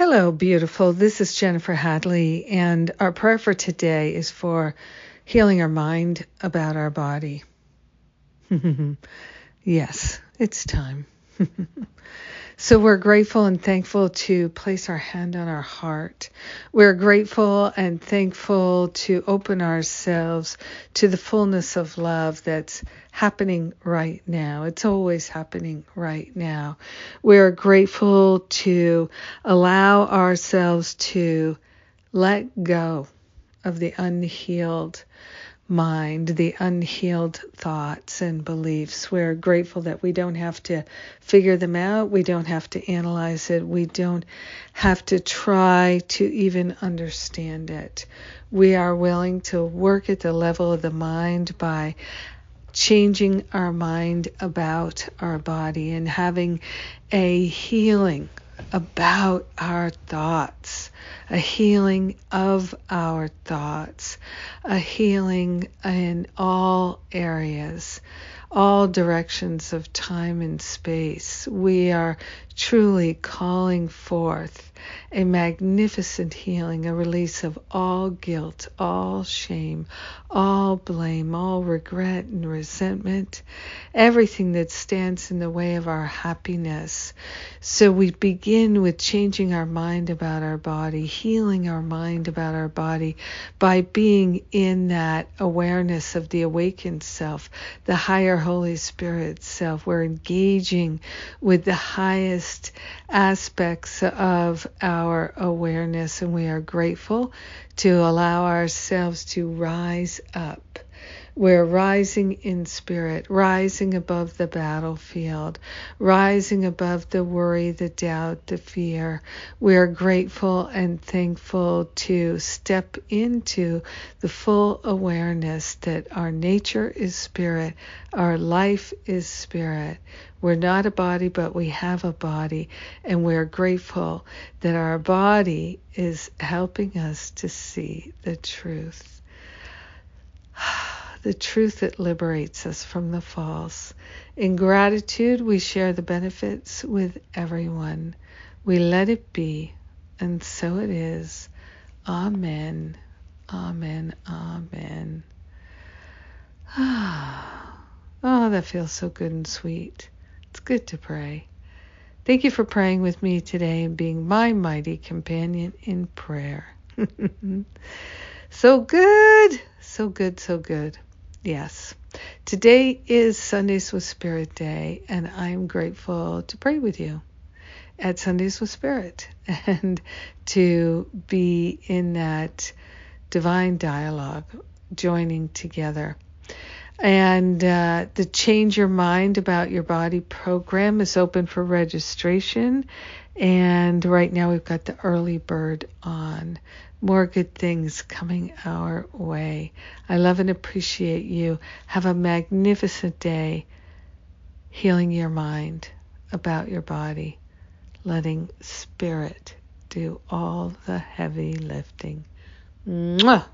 Hello, beautiful. This is Jennifer Hadley, and our prayer for today is for healing our mind about our body. yes, it's time. So we're grateful and thankful to place our hand on our heart. We're grateful and thankful to open ourselves to the fullness of love that's happening right now. It's always happening right now. We're grateful to allow ourselves to let go of the unhealed mind, the unhealed thoughts and beliefs. We're grateful that we don't have to figure them out. We don't have to analyze it. We don't have to try to even understand it. We are willing to work at the level of the mind by changing our mind about our body and having a healing about our thoughts, a healing of our thoughts, a healing in all areas, all directions of time and space. We are truly calling forth a magnificent healing, a release of all guilt, all shame, all blame, all regret and resentment, everything that stands in the way of our happiness. So we begin with changing our mind about our body, healing our mind about our body by being in that awareness of the awakened self, the higher Holy Spirit self. We're engaging with the highest aspects of our awareness, and we are grateful to allow ourselves to rise up we're rising in spirit, rising above the battlefield, rising above the worry, the doubt, the fear. We are grateful and thankful to step into the full awareness that our nature is spirit, our life is spirit. We're not a body, but we have a body, and we're grateful that our body is helping us to see the truth the truth that liberates us from the false. In gratitude, we share the benefits with everyone. We let it be, and so it is. Amen. Amen. Amen. Ah, oh, that feels so good and sweet. It's good to pray. Thank you for praying with me today and being my mighty companion in prayer. so good, so good, so good. Yes. Today is Sundays with Spirit Day, and I'm grateful to pray with you at Sundays with Spirit and to be in that divine dialogue, joining together. And uh, the Change Your Mind About Your Body program is open for registration. And right now we've got the early bird on more good things coming our way. I love and appreciate you. Have a magnificent day healing your mind about your body, letting spirit do all the heavy lifting. Mwah!